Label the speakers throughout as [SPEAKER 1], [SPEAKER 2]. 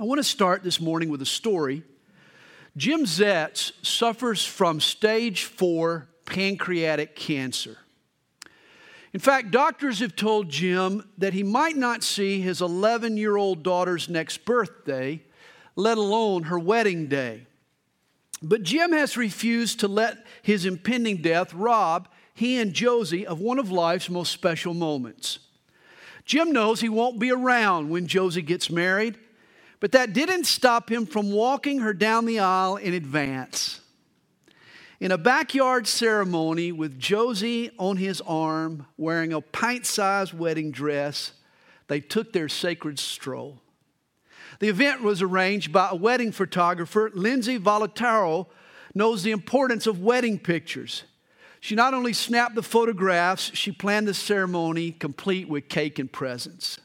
[SPEAKER 1] I want to start this morning with a story. Jim Zetz suffers from stage four pancreatic cancer. In fact, doctors have told Jim that he might not see his 11 year old daughter's next birthday, let alone her wedding day. But Jim has refused to let his impending death rob he and Josie of one of life's most special moments. Jim knows he won't be around when Josie gets married, but that didn't stop him from walking her down the aisle in advance. In a backyard ceremony with Josie on his arm, wearing a pint sized wedding dress, they took their sacred stroll. The event was arranged by a wedding photographer. Lindsay Volataro knows the importance of wedding pictures. She not only snapped the photographs, she planned the ceremony complete with cake and presents.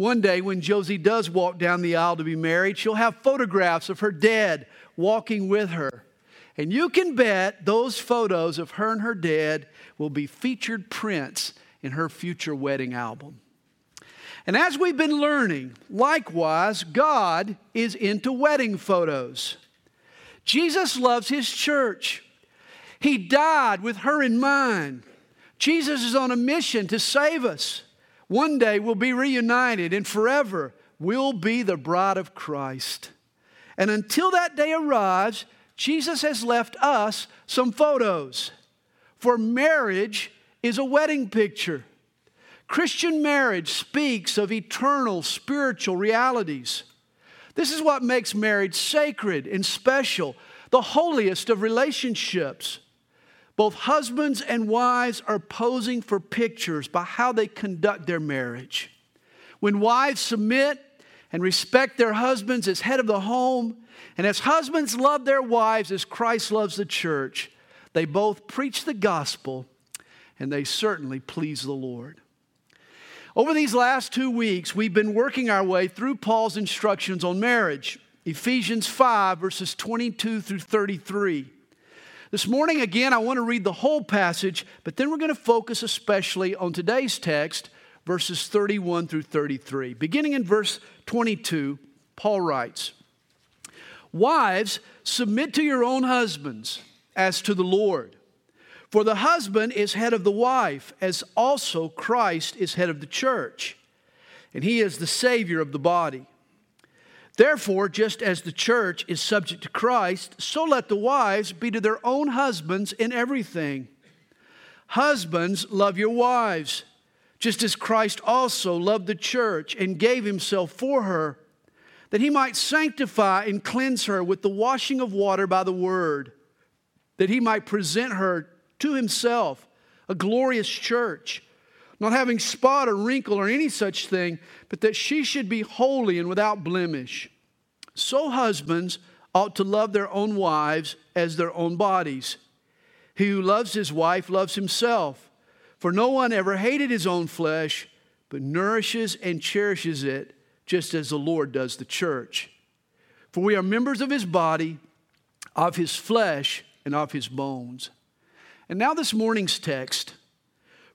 [SPEAKER 1] One day, when Josie does walk down the aisle to be married, she'll have photographs of her dad walking with her. And you can bet those photos of her and her dad will be featured prints in her future wedding album. And as we've been learning, likewise, God is into wedding photos. Jesus loves his church. He died with her in mind. Jesus is on a mission to save us. One day we'll be reunited and forever we'll be the bride of Christ. And until that day arrives, Jesus has left us some photos. For marriage is a wedding picture. Christian marriage speaks of eternal spiritual realities. This is what makes marriage sacred and special, the holiest of relationships. Both husbands and wives are posing for pictures by how they conduct their marriage. When wives submit and respect their husbands as head of the home, and as husbands love their wives as Christ loves the church, they both preach the gospel and they certainly please the Lord. Over these last two weeks, we've been working our way through Paul's instructions on marriage, Ephesians 5, verses 22 through 33. This morning, again, I want to read the whole passage, but then we're going to focus especially on today's text, verses 31 through 33. Beginning in verse 22, Paul writes Wives, submit to your own husbands as to the Lord. For the husband is head of the wife, as also Christ is head of the church, and he is the Savior of the body. Therefore, just as the church is subject to Christ, so let the wives be to their own husbands in everything. Husbands, love your wives, just as Christ also loved the church and gave himself for her, that he might sanctify and cleanse her with the washing of water by the word, that he might present her to himself a glorious church not having spot or wrinkle or any such thing, but that she should be holy and without blemish. So husbands ought to love their own wives as their own bodies. He who loves his wife loves himself, for no one ever hated his own flesh, but nourishes and cherishes it, just as the Lord does the church. For we are members of his body, of his flesh, and of his bones. And now, this morning's text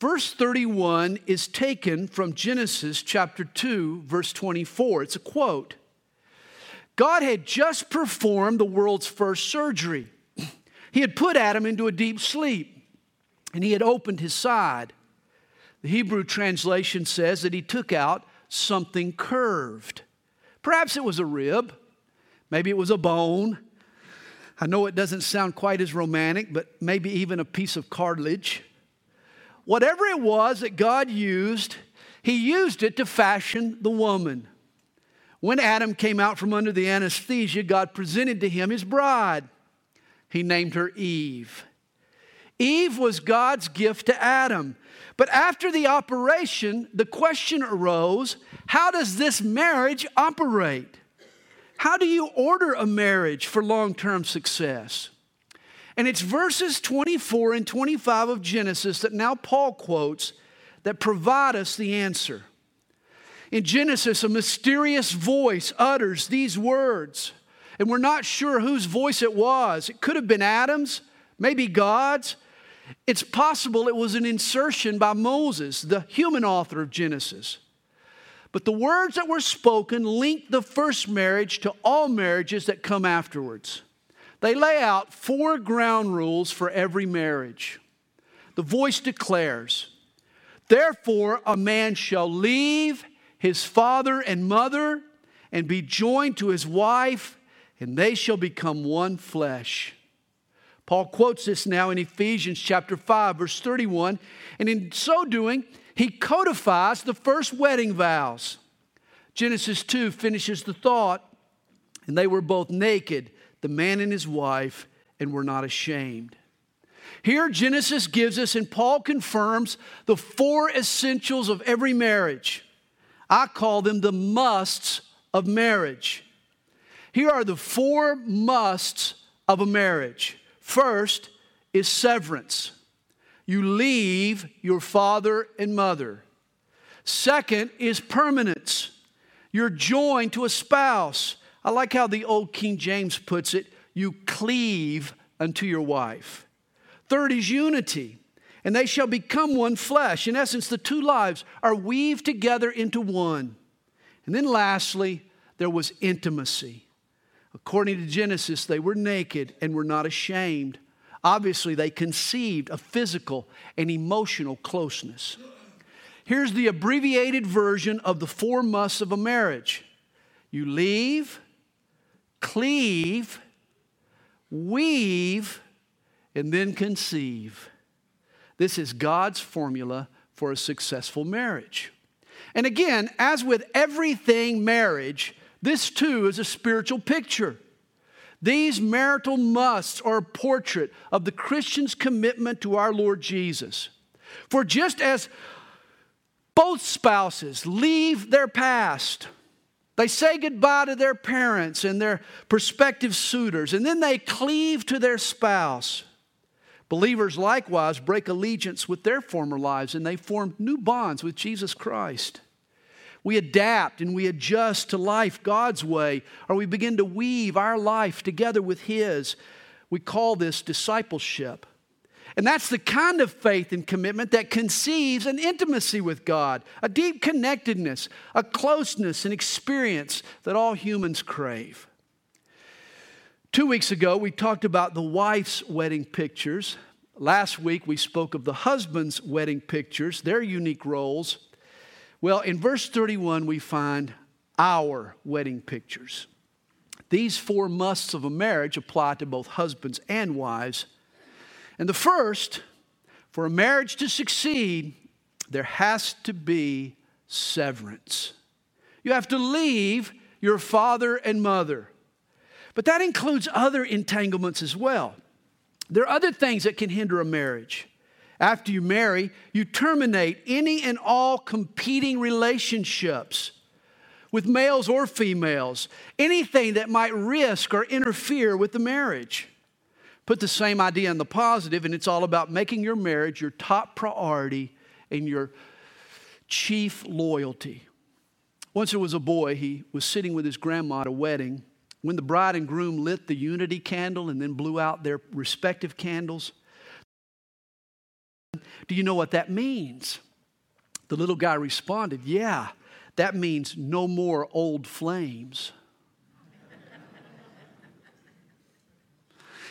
[SPEAKER 1] Verse 31 is taken from Genesis chapter 2, verse 24. It's a quote. God had just performed the world's first surgery. He had put Adam into a deep sleep and he had opened his side. The Hebrew translation says that he took out something curved. Perhaps it was a rib, maybe it was a bone. I know it doesn't sound quite as romantic, but maybe even a piece of cartilage. Whatever it was that God used, He used it to fashion the woman. When Adam came out from under the anesthesia, God presented to him his bride. He named her Eve. Eve was God's gift to Adam. But after the operation, the question arose how does this marriage operate? How do you order a marriage for long term success? And it's verses 24 and 25 of Genesis that now Paul quotes that provide us the answer. In Genesis, a mysterious voice utters these words, and we're not sure whose voice it was. It could have been Adam's, maybe God's. It's possible it was an insertion by Moses, the human author of Genesis. But the words that were spoken link the first marriage to all marriages that come afterwards. They lay out four ground rules for every marriage. The voice declares, Therefore, a man shall leave his father and mother and be joined to his wife, and they shall become one flesh. Paul quotes this now in Ephesians chapter 5, verse 31, and in so doing, he codifies the first wedding vows. Genesis 2 finishes the thought, and they were both naked the man and his wife, and were not ashamed. Here, Genesis gives us, and Paul confirms, the four essentials of every marriage. I call them the musts of marriage. Here are the four musts of a marriage. First is severance. You leave your father and mother. Second is permanence. You're joined to a spouse. I like how the old King James puts it you cleave unto your wife. Third is unity, and they shall become one flesh. In essence, the two lives are weaved together into one. And then lastly, there was intimacy. According to Genesis, they were naked and were not ashamed. Obviously, they conceived a physical and emotional closeness. Here's the abbreviated version of the four musts of a marriage you leave, cleave, weave, and then conceive. This is God's formula for a successful marriage. And again, as with everything marriage, this too is a spiritual picture. These marital musts are a portrait of the Christian's commitment to our Lord Jesus. For just as both spouses leave their past, they say goodbye to their parents and their prospective suitors, and then they cleave to their spouse. Believers likewise break allegiance with their former lives and they form new bonds with Jesus Christ. We adapt and we adjust to life God's way, or we begin to weave our life together with His. We call this discipleship. And that's the kind of faith and commitment that conceives an intimacy with God, a deep connectedness, a closeness and experience that all humans crave. Two weeks ago, we talked about the wife's wedding pictures. Last week, we spoke of the husband's wedding pictures, their unique roles. Well, in verse 31, we find our wedding pictures. These four musts of a marriage apply to both husbands and wives. And the first, for a marriage to succeed, there has to be severance. You have to leave your father and mother. But that includes other entanglements as well. There are other things that can hinder a marriage. After you marry, you terminate any and all competing relationships with males or females, anything that might risk or interfere with the marriage. Put the same idea in the positive, and it's all about making your marriage your top priority and your chief loyalty. Once there was a boy, he was sitting with his grandma at a wedding. When the bride and groom lit the unity candle and then blew out their respective candles, do you know what that means? The little guy responded, Yeah, that means no more old flames.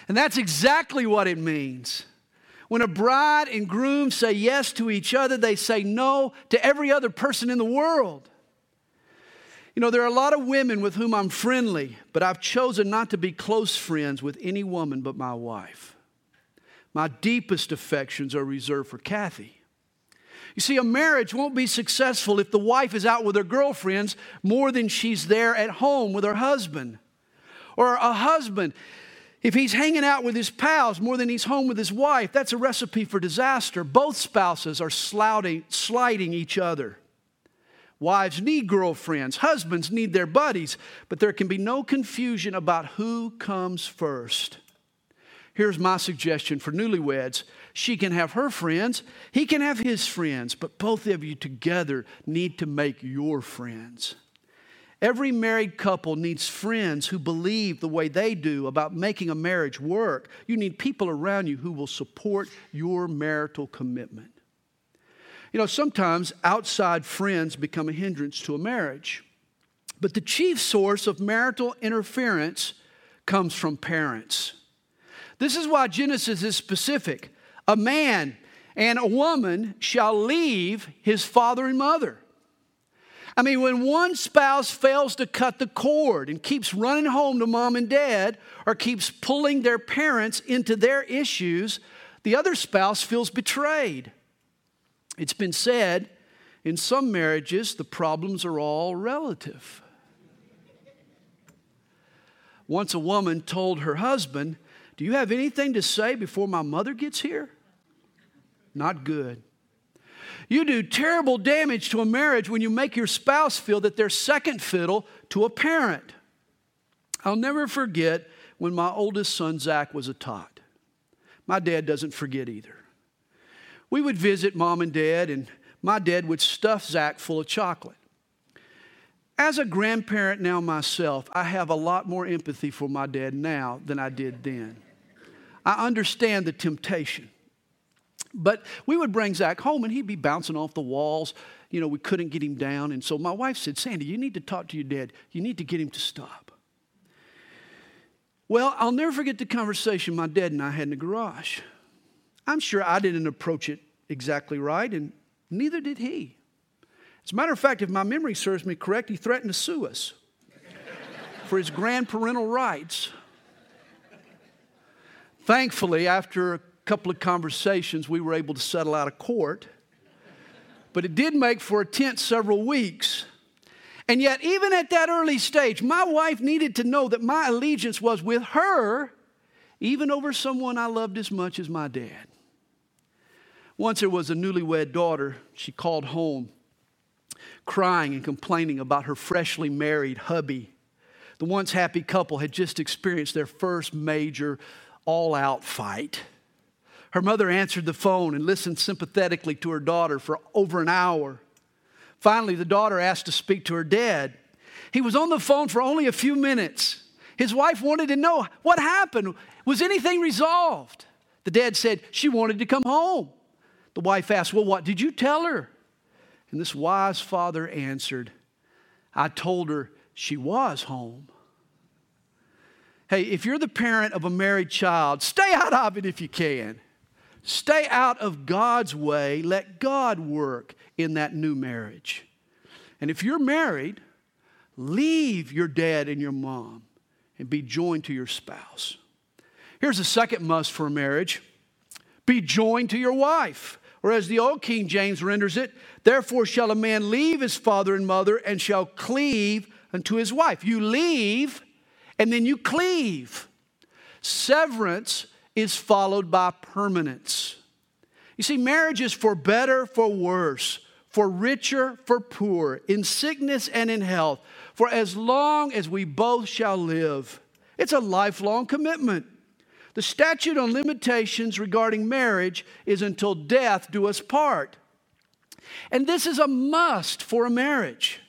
[SPEAKER 1] And that's exactly what it means. When a bride and groom say yes to each other, they say no to every other person in the world. You know, there are a lot of women with whom I'm friendly, but I've chosen not to be close friends with any woman but my wife. My deepest affections are reserved for Kathy. You see, a marriage won't be successful if the wife is out with her girlfriends more than she's there at home with her husband. Or a husband if he's hanging out with his pals more than he's home with his wife, that's a recipe for disaster. Both spouses are slouting, sliding each other. Wives need girlfriends, husbands need their buddies, but there can be no confusion about who comes first. Here's my suggestion for newlyweds she can have her friends, he can have his friends, but both of you together need to make your friends. Every married couple needs friends who believe the way they do about making a marriage work. You need people around you who will support your marital commitment. You know, sometimes outside friends become a hindrance to a marriage. But the chief source of marital interference comes from parents. This is why Genesis is specific. A man and a woman shall leave his father and mother I mean, when one spouse fails to cut the cord and keeps running home to mom and dad or keeps pulling their parents into their issues, the other spouse feels betrayed. It's been said in some marriages, the problems are all relative. Once a woman told her husband, Do you have anything to say before my mother gets here? Not good. You do terrible damage to a marriage when you make your spouse feel that they're second fiddle to a parent. I'll never forget when my oldest son, Zach, was a tot. My dad doesn't forget either. We would visit mom and dad, and my dad would stuff Zach full of chocolate. As a grandparent now myself, I have a lot more empathy for my dad now than I did then. I understand the temptation. But we would bring Zach home and he'd be bouncing off the walls. You know, we couldn't get him down. And so my wife said, Sandy, you need to talk to your dad. You need to get him to stop. Well, I'll never forget the conversation my dad and I had in the garage. I'm sure I didn't approach it exactly right, and neither did he. As a matter of fact, if my memory serves me correct, he threatened to sue us for his grandparental rights. Thankfully, after couple of conversations, we were able to settle out of court. But it did make for a tense several weeks. And yet, even at that early stage, my wife needed to know that my allegiance was with her, even over someone I loved as much as my dad. Once there was a newlywed daughter. She called home crying and complaining about her freshly married hubby. The once happy couple had just experienced their first major all out fight. Her mother answered the phone and listened sympathetically to her daughter for over an hour. Finally, the daughter asked to speak to her dad. He was on the phone for only a few minutes. His wife wanted to know what happened. Was anything resolved? The dad said she wanted to come home. The wife asked, Well, what did you tell her? And this wise father answered, I told her she was home. Hey, if you're the parent of a married child, stay out of it if you can. Stay out of God's way. Let God work in that new marriage. And if you're married, leave your dad and your mom and be joined to your spouse. Here's a second must for a marriage be joined to your wife. Or as the old King James renders it, therefore shall a man leave his father and mother and shall cleave unto his wife. You leave and then you cleave. Severance is followed by permanence. You see, marriage is for better, for worse, for richer, for poor, in sickness and in health, for as long as we both shall live. It's a lifelong commitment. The statute on limitations regarding marriage is until death do us part. And this is a must for a marriage.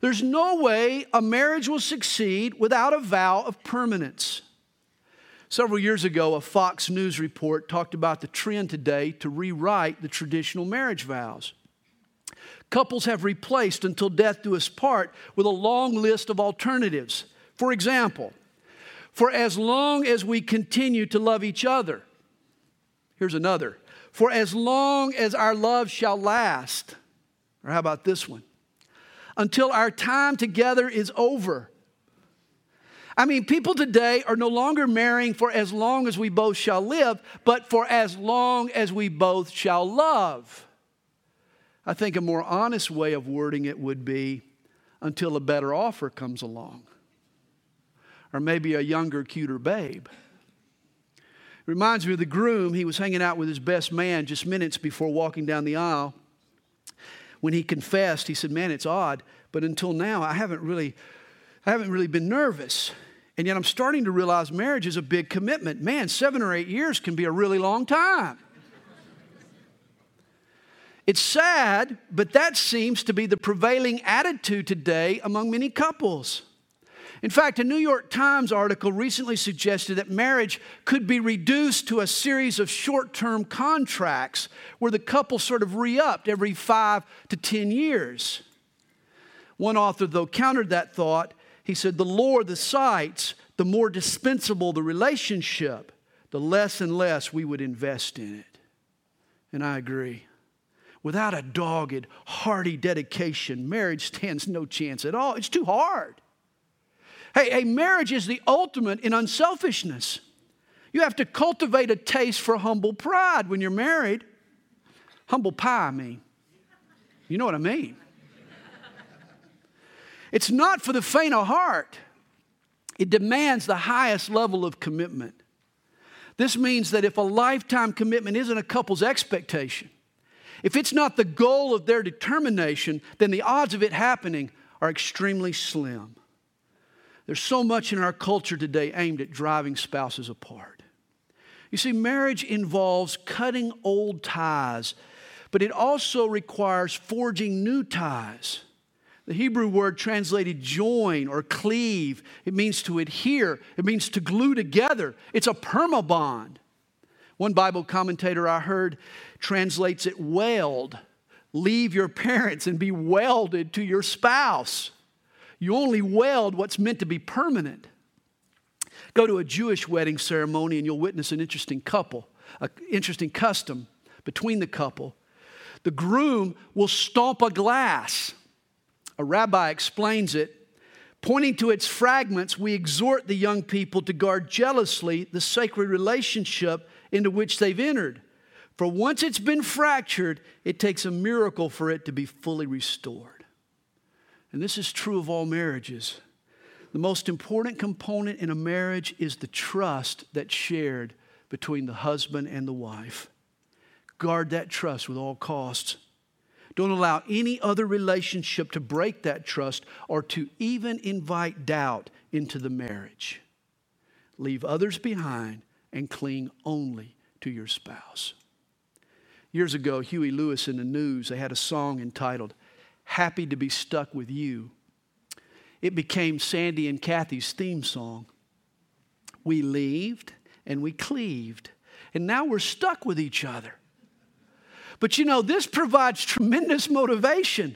[SPEAKER 1] There's no way a marriage will succeed without a vow of permanence. Several years ago, a Fox News report talked about the trend today to rewrite the traditional marriage vows. Couples have replaced until death do us part with a long list of alternatives. For example, for as long as we continue to love each other. Here's another. For as long as our love shall last. Or how about this one? Until our time together is over. I mean, people today are no longer marrying for as long as we both shall live, but for as long as we both shall love. I think a more honest way of wording it would be until a better offer comes along, or maybe a younger, cuter babe. It reminds me of the groom. He was hanging out with his best man just minutes before walking down the aisle. When he confessed, he said, Man, it's odd, but until now, I haven't really I haven't really been nervous. And yet I'm starting to realize marriage is a big commitment. Man, seven or eight years can be a really long time. It's sad, but that seems to be the prevailing attitude today among many couples. In fact, a New York Times article recently suggested that marriage could be reduced to a series of short term contracts where the couple sort of re upped every five to 10 years. One author, though, countered that thought. He said, The lower the sights, the more dispensable the relationship, the less and less we would invest in it. And I agree. Without a dogged, hearty dedication, marriage stands no chance at all. It's too hard. Hey, hey, marriage is the ultimate in unselfishness. You have to cultivate a taste for humble pride when you're married. Humble pie, I mean. You know what I mean. It's not for the faint of heart. It demands the highest level of commitment. This means that if a lifetime commitment isn't a couple's expectation, if it's not the goal of their determination, then the odds of it happening are extremely slim. There's so much in our culture today aimed at driving spouses apart. You see, marriage involves cutting old ties, but it also requires forging new ties. The Hebrew word translated join or cleave, it means to adhere, it means to glue together. It's a permabond. One Bible commentator I heard translates it weld. Leave your parents and be welded to your spouse. You only weld what's meant to be permanent. Go to a Jewish wedding ceremony and you'll witness an interesting couple, an interesting custom between the couple. The groom will stomp a glass. A rabbi explains it. Pointing to its fragments, we exhort the young people to guard jealously the sacred relationship into which they've entered. For once it's been fractured, it takes a miracle for it to be fully restored and this is true of all marriages, the most important component in a marriage is the trust that's shared between the husband and the wife. Guard that trust with all costs. Don't allow any other relationship to break that trust or to even invite doubt into the marriage. Leave others behind and cling only to your spouse. Years ago, Huey Lewis and the News, they had a song entitled happy to be stuck with you. It became Sandy and Kathy's theme song. We leaved and we cleaved, and now we're stuck with each other. But you know, this provides tremendous motivation.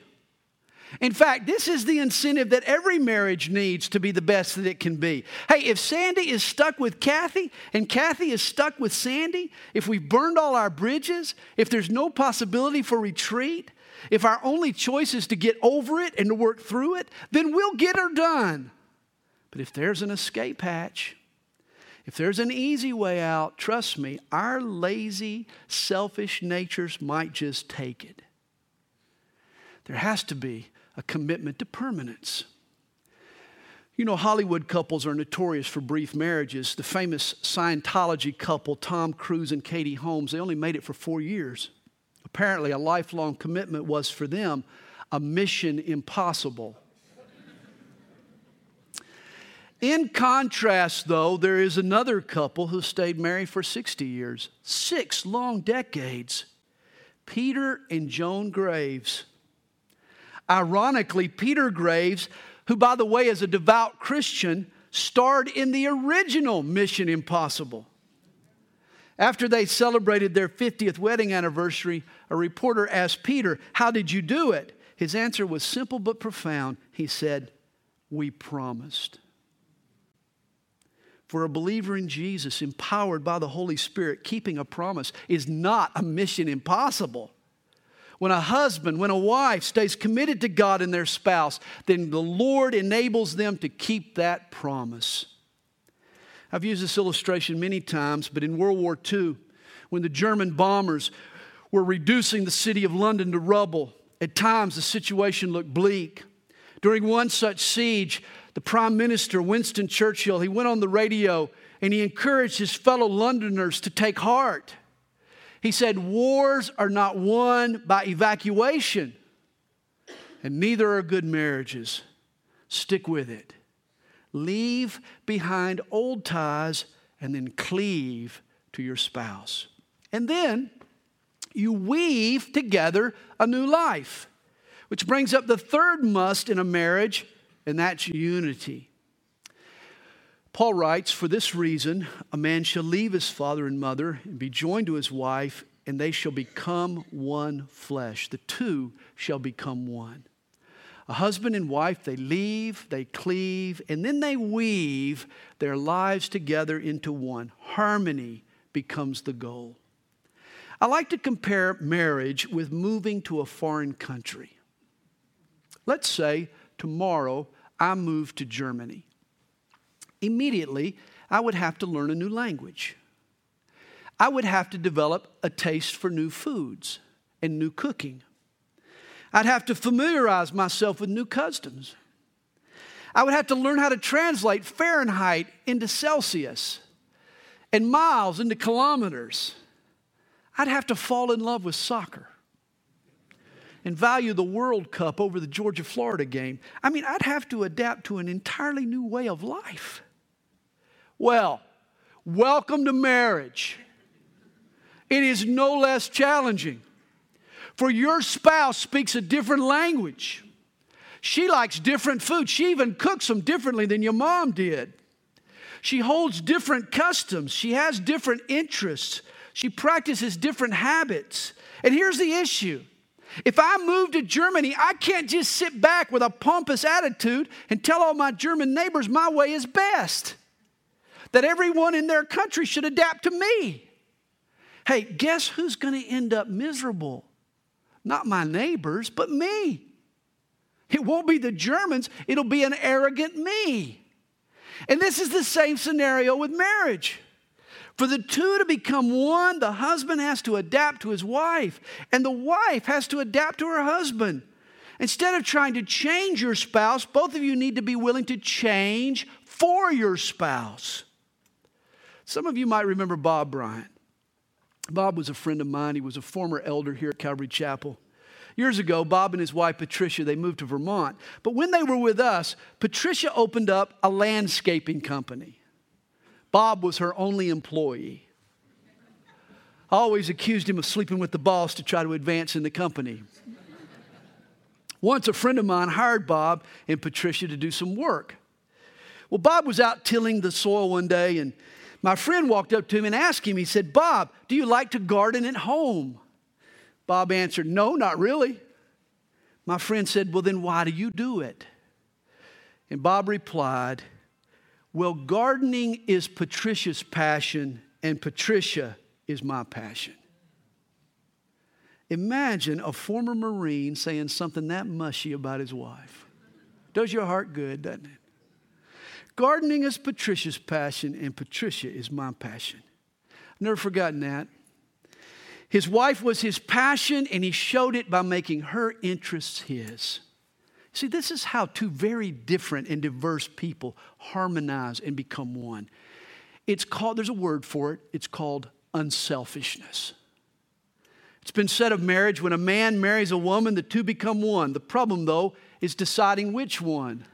[SPEAKER 1] In fact, this is the incentive that every marriage needs to be the best that it can be. Hey, if Sandy is stuck with Kathy and Kathy is stuck with Sandy, if we've burned all our bridges, if there's no possibility for retreat, if our only choice is to get over it and to work through it, then we'll get her done. But if there's an escape hatch, if there's an easy way out, trust me, our lazy, selfish natures might just take it. There has to be a commitment to permanence. You know, Hollywood couples are notorious for brief marriages. The famous Scientology couple, Tom Cruise and Katie Holmes, they only made it for four years. Apparently, a lifelong commitment was for them a mission impossible. In contrast, though, there is another couple who stayed married for 60 years, six long decades Peter and Joan Graves. Ironically, Peter Graves, who, by the way, is a devout Christian, starred in the original Mission Impossible. After they celebrated their 50th wedding anniversary, a reporter asked Peter, How did you do it? His answer was simple but profound. He said, We promised. For a believer in Jesus, empowered by the Holy Spirit, keeping a promise is not a mission impossible. When a husband, when a wife stays committed to God and their spouse, then the Lord enables them to keep that promise. I've used this illustration many times, but in World War II, when the German bombers were reducing the city of London to rubble, at times the situation looked bleak. During one such siege, the Prime Minister, Winston Churchill, he went on the radio and he encouraged his fellow Londoners to take heart. He said, Wars are not won by evacuation, and neither are good marriages. Stick with it. leave behind old ties and then cleave to your spouse. And then you weave together a new life, which brings up the third must in a marriage, and that's unity. Paul writes, For this reason, a man shall leave his father and mother and be joined to his wife, and they shall become one flesh. The two shall become one. A husband and wife, they leave, they cleave, and then they weave their lives together into one. Harmony becomes the goal. I like to compare marriage with moving to a foreign country. Let's say tomorrow I moved to Germany. Immediately, I would have to learn a new language. I would have to develop a taste for new foods and new cooking. I'd have to familiarize myself with new customs. I would have to learn how to translate Fahrenheit into Celsius and miles into kilometers. I'd have to fall in love with soccer and value the World Cup over the Georgia Florida game. I mean, I'd have to adapt to an entirely new way of life. Well, welcome to marriage. It is no less challenging. For your spouse speaks a different language. She likes different food. She even cooks them differently than your mom did. She holds different customs. She has different interests. She practices different habits. And here's the issue if I move to Germany, I can't just sit back with a pompous attitude and tell all my German neighbors my way is best, that everyone in their country should adapt to me. Hey, guess who's going to end up miserable? Not my neighbors, but me. It won't be the Germans, it'll be an arrogant me. And this is the same scenario with marriage. For the two to become one, the husband has to adapt to his wife, and the wife has to adapt to her husband. Instead of trying to change your spouse, both of you need to be willing to change for your spouse. Some of you might remember Bob Bryant. Bob was a friend of mine. He was a former elder here at Calvary Chapel. Years ago, Bob and his wife Patricia, they moved to Vermont. But when they were with us, Patricia opened up a landscaping company. Bob was her only employee. I always accused him of sleeping with the boss to try to advance in the company. Once a friend of mine hired Bob and Patricia to do some work. Well, Bob was out tilling the soil one day and my friend walked up to him and asked him, he said, Bob, do you like to garden at home? Bob answered, No, not really. My friend said, Well, then why do you do it? And Bob replied, Well, gardening is Patricia's passion, and Patricia is my passion. Imagine a former Marine saying something that mushy about his wife. Does your heart good, doesn't it? Gardening is Patricia's passion, and Patricia is my passion. I've never forgotten that. His wife was his passion, and he showed it by making her interests his. See, this is how two very different and diverse people harmonize and become one. It's called, there's a word for it, it's called unselfishness. It's been said of marriage when a man marries a woman, the two become one. The problem, though, is deciding which one.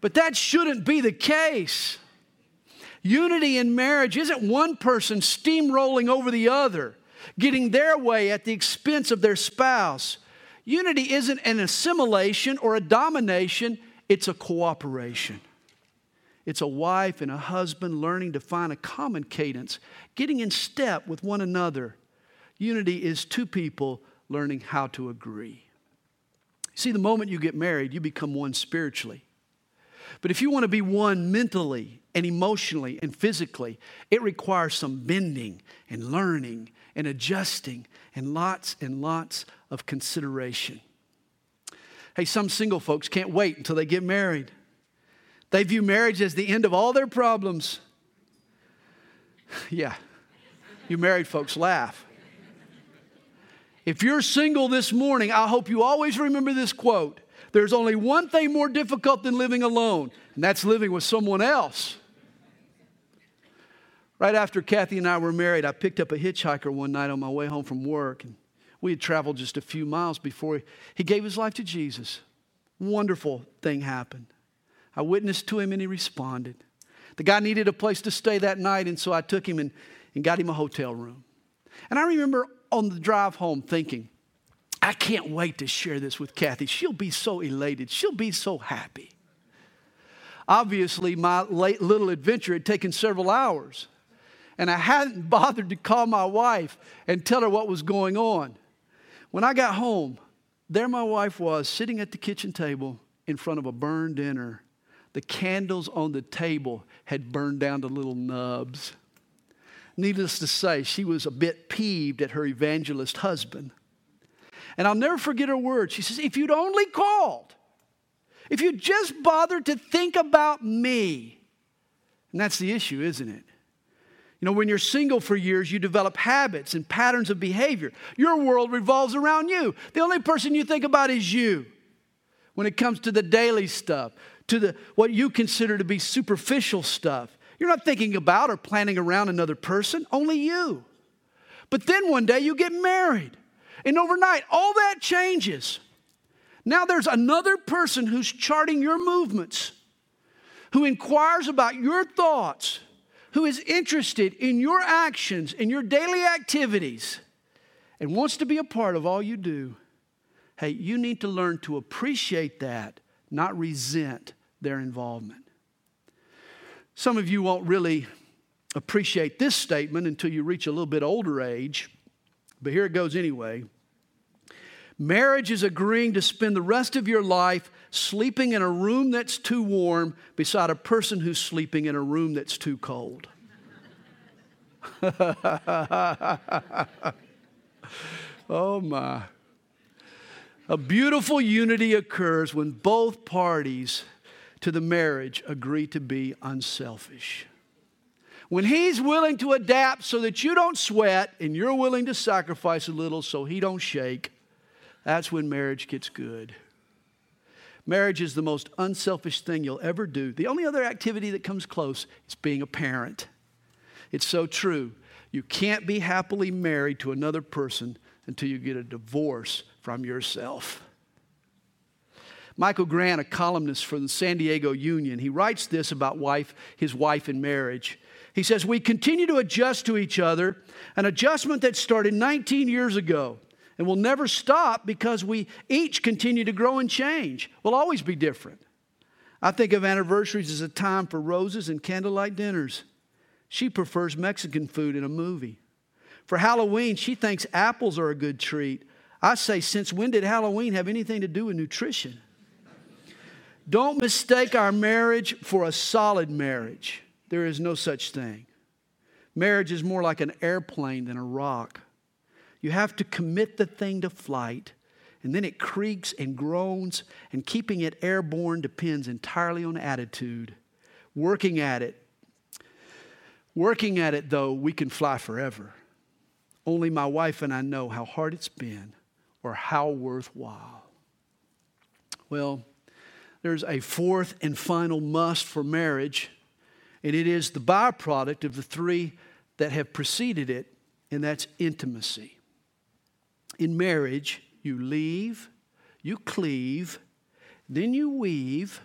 [SPEAKER 1] But that shouldn't be the case. Unity in marriage isn't one person steamrolling over the other, getting their way at the expense of their spouse. Unity isn't an assimilation or a domination, it's a cooperation. It's a wife and a husband learning to find a common cadence, getting in step with one another. Unity is two people learning how to agree. See, the moment you get married, you become one spiritually. But if you want to be one mentally and emotionally and physically, it requires some bending and learning and adjusting and lots and lots of consideration. Hey, some single folks can't wait until they get married. They view marriage as the end of all their problems. yeah, you married folks laugh. If you're single this morning, I hope you always remember this quote there's only one thing more difficult than living alone, and that's living with someone else. Right after Kathy and I were married, I picked up a hitchhiker one night on my way home from work, and we had traveled just a few miles before he gave his life to Jesus. Wonderful thing happened. I witnessed to him and he responded. The guy needed a place to stay that night, and so I took him and, and got him a hotel room. And I remember on the drive home thinking, I can't wait to share this with Kathy. She'll be so elated, she'll be so happy. Obviously, my late little adventure had taken several hours, and I hadn't bothered to call my wife and tell her what was going on. When I got home, there my wife was sitting at the kitchen table in front of a burned dinner. The candles on the table had burned down to little nubs. Needless to say, she was a bit peeved at her evangelist husband. And I'll never forget her words. She says, If you'd only called, if you'd just bothered to think about me, and that's the issue, isn't it? You know, when you're single for years, you develop habits and patterns of behavior. Your world revolves around you. The only person you think about is you when it comes to the daily stuff, to the, what you consider to be superficial stuff. You're not thinking about or planning around another person, only you. But then one day you get married, and overnight all that changes. Now there's another person who's charting your movements, who inquires about your thoughts, who is interested in your actions, in your daily activities, and wants to be a part of all you do. Hey, you need to learn to appreciate that, not resent their involvement. Some of you won't really appreciate this statement until you reach a little bit older age, but here it goes anyway. Marriage is agreeing to spend the rest of your life sleeping in a room that's too warm beside a person who's sleeping in a room that's too cold. oh my. A beautiful unity occurs when both parties to the marriage agree to be unselfish. When he's willing to adapt so that you don't sweat and you're willing to sacrifice a little so he don't shake, that's when marriage gets good. Marriage is the most unselfish thing you'll ever do. The only other activity that comes close is being a parent. It's so true. You can't be happily married to another person until you get a divorce from yourself. Michael Grant, a columnist for the San Diego Union, he writes this about wife, his wife and marriage. He says, We continue to adjust to each other, an adjustment that started 19 years ago and we'll never stop because we each continue to grow and change. We'll always be different. I think of anniversaries as a time for roses and candlelight dinners. She prefers Mexican food in a movie. For Halloween, she thinks apples are a good treat. I say, since when did Halloween have anything to do with nutrition? Don't mistake our marriage for a solid marriage. There is no such thing. Marriage is more like an airplane than a rock. You have to commit the thing to flight, and then it creaks and groans, and keeping it airborne depends entirely on attitude. Working at it, working at it though, we can fly forever. Only my wife and I know how hard it's been or how worthwhile. Well, there's a fourth and final must for marriage, and it is the byproduct of the three that have preceded it, and that's intimacy. In marriage, you leave, you cleave, then you weave,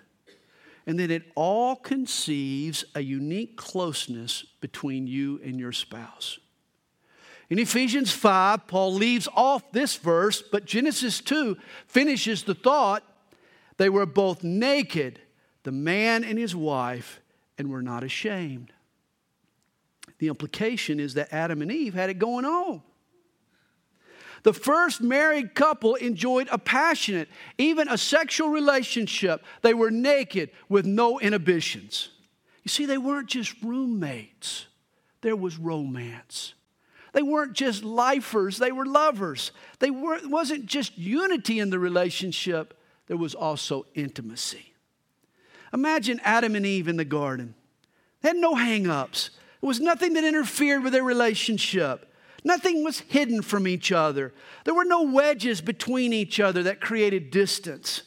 [SPEAKER 1] and then it all conceives a unique closeness between you and your spouse. In Ephesians 5, Paul leaves off this verse, but Genesis 2 finishes the thought they were both naked, the man and his wife, and were not ashamed. The implication is that Adam and Eve had it going on. The first married couple enjoyed a passionate, even a sexual relationship. They were naked with no inhibitions. You see, they weren't just roommates, there was romance. They weren't just lifers, they were lovers. They weren't, wasn't just unity in the relationship, there was also intimacy. Imagine Adam and Eve in the garden. They had no hang ups, there was nothing that interfered with their relationship. Nothing was hidden from each other. There were no wedges between each other that created distance.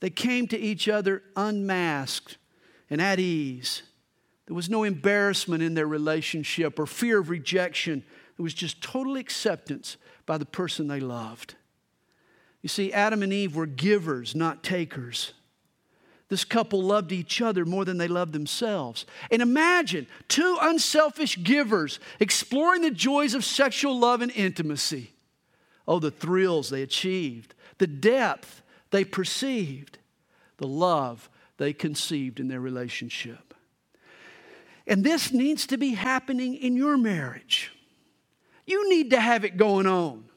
[SPEAKER 1] They came to each other unmasked and at ease. There was no embarrassment in their relationship or fear of rejection. It was just total acceptance by the person they loved. You see, Adam and Eve were givers, not takers. This couple loved each other more than they loved themselves. And imagine two unselfish givers exploring the joys of sexual love and intimacy. Oh, the thrills they achieved, the depth they perceived, the love they conceived in their relationship. And this needs to be happening in your marriage. You need to have it going on.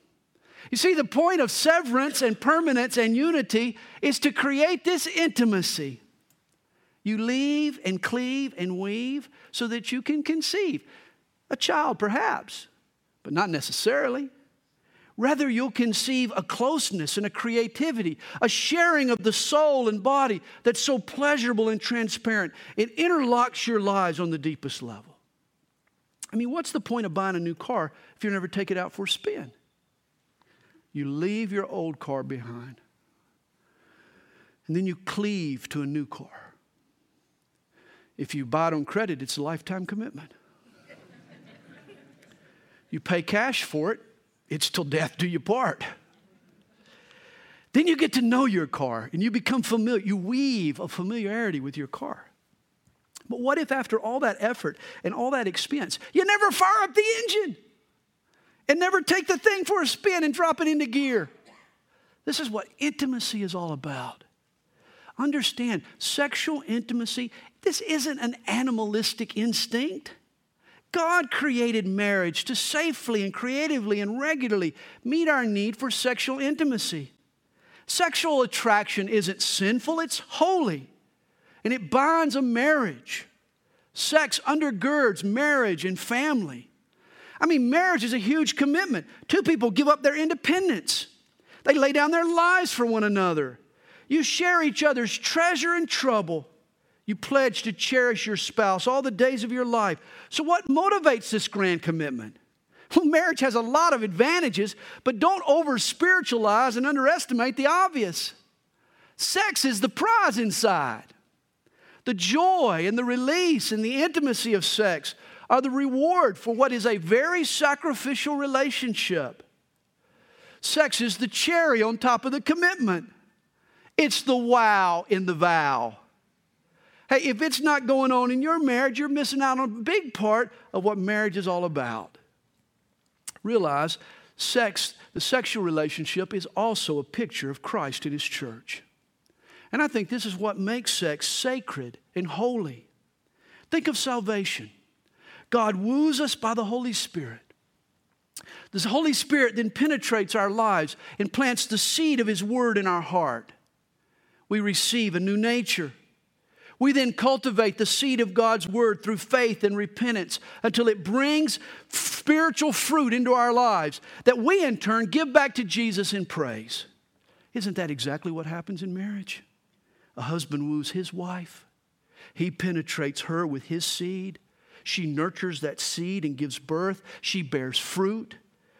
[SPEAKER 1] You see, the point of severance and permanence and unity is to create this intimacy. You leave and cleave and weave so that you can conceive a child, perhaps, but not necessarily. Rather, you'll conceive a closeness and a creativity, a sharing of the soul and body that's so pleasurable and transparent. It interlocks your lives on the deepest level. I mean, what's the point of buying a new car if you never take it out for a spin? You leave your old car behind. And then you cleave to a new car. If you buy it on credit, it's a lifetime commitment. you pay cash for it, it's till death do you part. Then you get to know your car and you become familiar. You weave a familiarity with your car. But what if, after all that effort and all that expense, you never fire up the engine? And never take the thing for a spin and drop it into gear. This is what intimacy is all about. Understand, sexual intimacy, this isn't an animalistic instinct. God created marriage to safely and creatively and regularly meet our need for sexual intimacy. Sexual attraction isn't sinful, it's holy, and it binds a marriage. Sex undergirds marriage and family. I mean, marriage is a huge commitment. Two people give up their independence, they lay down their lives for one another. You share each other's treasure and trouble. You pledge to cherish your spouse all the days of your life. So, what motivates this grand commitment? Well, marriage has a lot of advantages, but don't over spiritualize and underestimate the obvious. Sex is the prize inside. The joy and the release and the intimacy of sex are the reward for what is a very sacrificial relationship. Sex is the cherry on top of the commitment, it's the wow in the vow. Hey, if it's not going on in your marriage, you're missing out on a big part of what marriage is all about. Realize sex, the sexual relationship, is also a picture of Christ and His church. And I think this is what makes sex sacred and holy. Think of salvation. God woos us by the Holy Spirit. The Holy Spirit then penetrates our lives and plants the seed of His Word in our heart. We receive a new nature. We then cultivate the seed of God's Word through faith and repentance until it brings spiritual fruit into our lives that we in turn give back to Jesus in praise. Isn't that exactly what happens in marriage? A husband woos his wife, he penetrates her with his seed she nurtures that seed and gives birth. She bears fruit,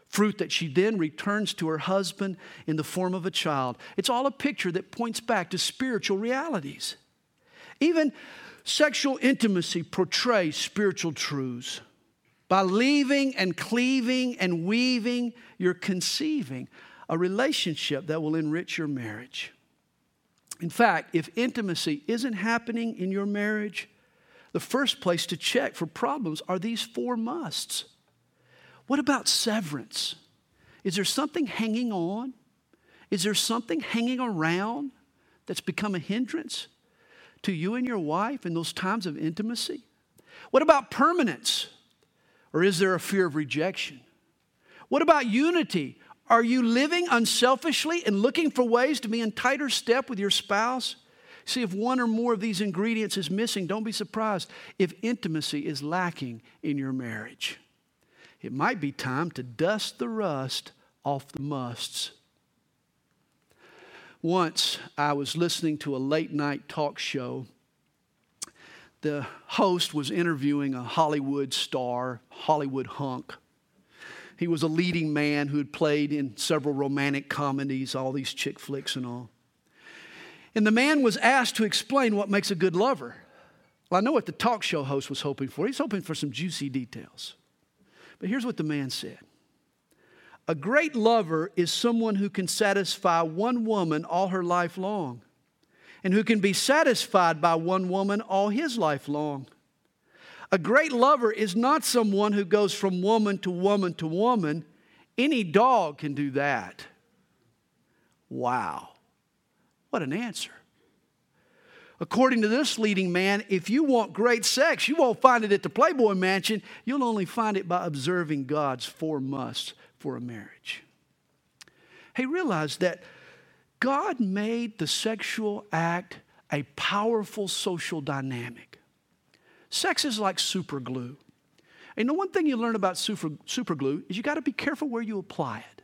[SPEAKER 1] fruit that she then returns to her husband in the form of a child. It's all a picture that points back to spiritual realities. Even sexual intimacy portrays spiritual truths. By leaving and cleaving and weaving, you're conceiving a relationship that will enrich your marriage. In fact, if intimacy isn't happening in your marriage, the first place to check for problems are these four musts. What about severance? Is there something hanging on? Is there something hanging around that's become a hindrance to you and your wife in those times of intimacy? What about permanence? Or is there a fear of rejection? What about unity? Are you living unselfishly and looking for ways to be in tighter step with your spouse? See, if one or more of these ingredients is missing, don't be surprised if intimacy is lacking in your marriage. It might be time to dust the rust off the musts. Once I was listening to a late night talk show. The host was interviewing a Hollywood star, Hollywood hunk. He was a leading man who had played in several romantic comedies, all these chick flicks and all. And the man was asked to explain what makes a good lover. Well, I know what the talk show host was hoping for. He's hoping for some juicy details. But here's what the man said A great lover is someone who can satisfy one woman all her life long. and who can be satisfied by one woman all his life long. A great lover is not someone who goes from woman to woman to woman. Any dog can do that. Wow. What an answer. According to this leading man, if you want great sex, you won't find it at the Playboy Mansion. You'll only find it by observing God's four musts for a marriage. Hey, realize that God made the sexual act a powerful social dynamic. Sex is like super glue. And the one thing you learn about super, super glue is you got to be careful where you apply it.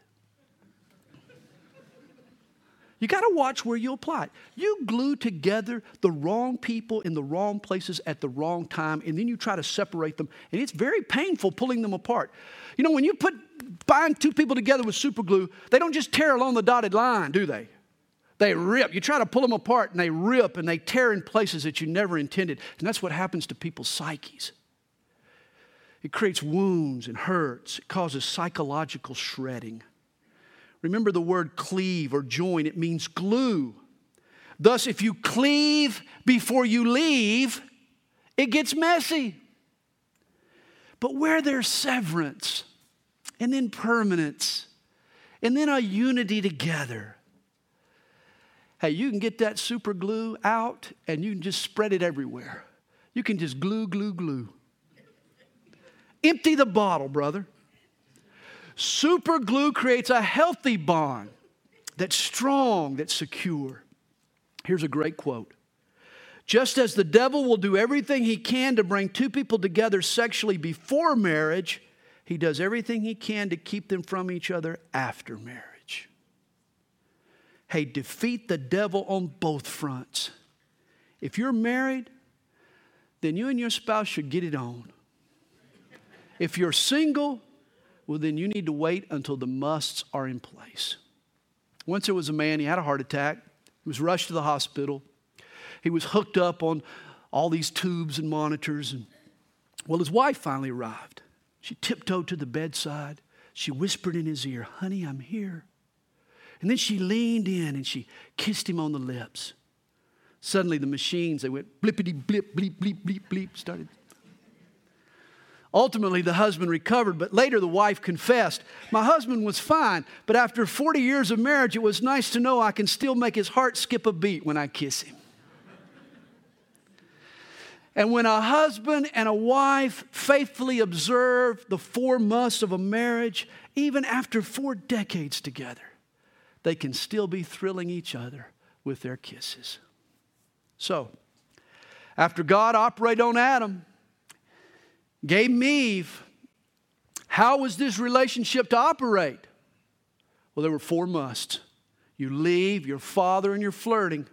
[SPEAKER 1] You got to watch where you apply it. You glue together the wrong people in the wrong places at the wrong time, and then you try to separate them, and it's very painful pulling them apart. You know, when you put bind two people together with super glue, they don't just tear along the dotted line, do they? They rip. You try to pull them apart, and they rip and they tear in places that you never intended. And that's what happens to people's psyches. It creates wounds and hurts, it causes psychological shredding. Remember the word cleave or join, it means glue. Thus, if you cleave before you leave, it gets messy. But where there's severance and then permanence and then a unity together, hey, you can get that super glue out and you can just spread it everywhere. You can just glue, glue, glue. Empty the bottle, brother. Super glue creates a healthy bond that's strong, that's secure. Here's a great quote. Just as the devil will do everything he can to bring two people together sexually before marriage, he does everything he can to keep them from each other after marriage. Hey, defeat the devil on both fronts. If you're married, then you and your spouse should get it on. If you're single, well, then you need to wait until the musts are in place. Once there was a man, he had a heart attack. He was rushed to the hospital. He was hooked up on all these tubes and monitors. And, well, his wife finally arrived. She tiptoed to the bedside. She whispered in his ear, Honey, I'm here. And then she leaned in and she kissed him on the lips. Suddenly, the machines, they went blippity blip, bleep, bleep, bleep, bleep, started Ultimately, the husband recovered, but later the wife confessed, My husband was fine, but after 40 years of marriage, it was nice to know I can still make his heart skip a beat when I kiss him. And when a husband and a wife faithfully observe the four musts of a marriage, even after four decades together, they can still be thrilling each other with their kisses. So, after God operated on Adam, gave me. How was this relationship to operate? Well, there were four musts. You leave your father and your flirting.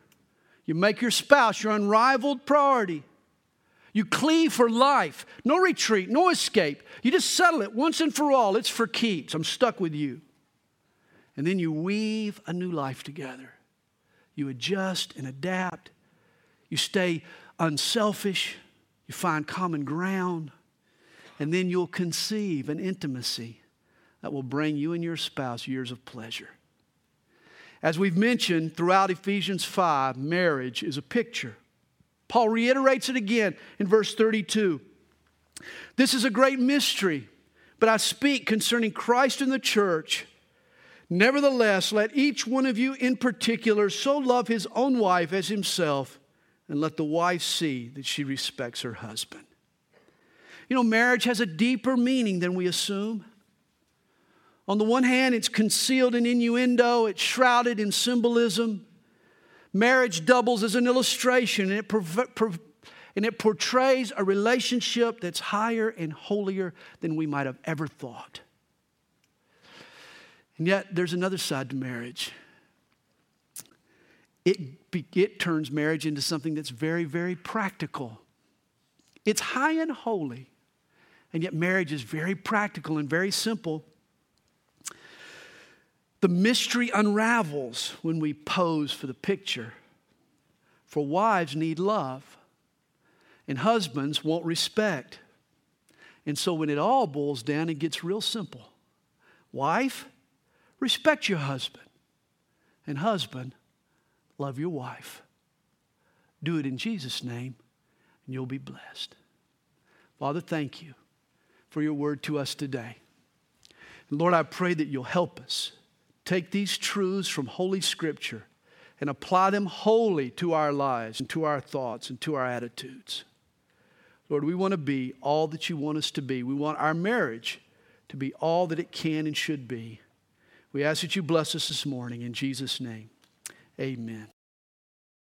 [SPEAKER 1] You make your spouse your unrivaled priority. You cleave for life. No retreat, no escape. You just settle it once and for all. It's for keeps. I'm stuck with you. And then you weave a new life together. You adjust and adapt. You stay unselfish. You find common ground and then you'll conceive an intimacy that will bring you and your spouse years of pleasure. As we've mentioned throughout Ephesians 5, marriage is a picture. Paul reiterates it again in verse 32. This is a great mystery, but I speak concerning Christ and the church. Nevertheless, let each one of you in particular so love his own wife as himself, and let the wife see that she respects her husband. You know, marriage has a deeper meaning than we assume. On the one hand, it's concealed in innuendo, it's shrouded in symbolism. Marriage doubles as an illustration, and it, and it portrays a relationship that's higher and holier than we might have ever thought. And yet, there's another side to marriage. It, it turns marriage into something that's very, very practical. It's high and holy, and yet, marriage is very practical and very simple. The mystery unravels when we pose for the picture. For wives need love, and husbands want respect. And so, when it all boils down, it gets real simple. Wife, respect your husband. And husband, love your wife. Do it in Jesus' name, and you'll be blessed. Father, thank you for your word to us today. Lord, I pray that you'll help us take these truths from Holy Scripture and apply them wholly to our lives and to our thoughts and to our attitudes. Lord, we want to be all that you want us to be. We want our marriage to be all that it can and should be. We ask that you bless us this morning in Jesus' name. Amen.